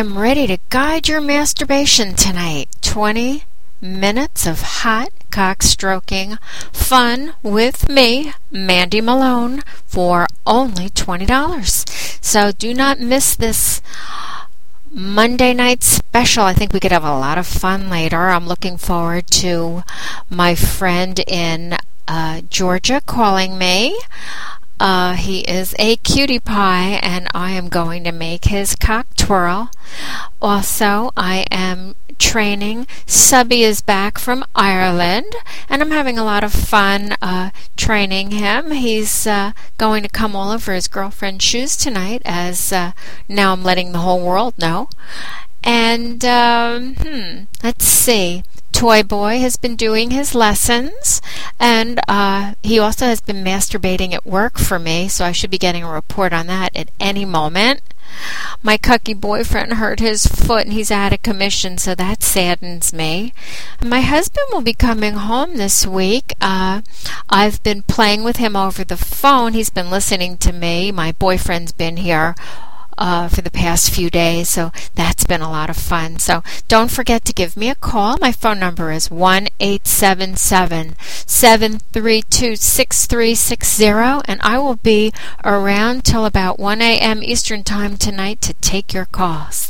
am ready to guide your masturbation tonight. 20 minutes of hot cock stroking fun with me, Mandy Malone, for only $20. So do not miss this Monday night special. I think we could have a lot of fun later. I'm looking forward to my friend in uh, Georgia calling me. Uh, he is a cutie pie, and I am going to make his cock twirl. Also, I am training. Subby is back from Ireland, and I'm having a lot of fun uh, training him. He's uh, going to come all over his girlfriend's shoes tonight, as uh, now I'm letting the whole world know. And, um, hmm, let's see. Toy Boy has been doing his lessons, and uh, he also has been masturbating at work for me, so I should be getting a report on that at any moment. My cucky boyfriend hurt his foot and he's out of commission, so that saddens me. My husband will be coming home this week. Uh, I've been playing with him over the phone. He's been listening to me. My boyfriend's been here uh, for the past few days. So that's been a lot of fun. So don't forget to give me a call. My phone number is 1 877 732 6360, and I will be around till about 1 a.m. Eastern Time tonight to take your calls.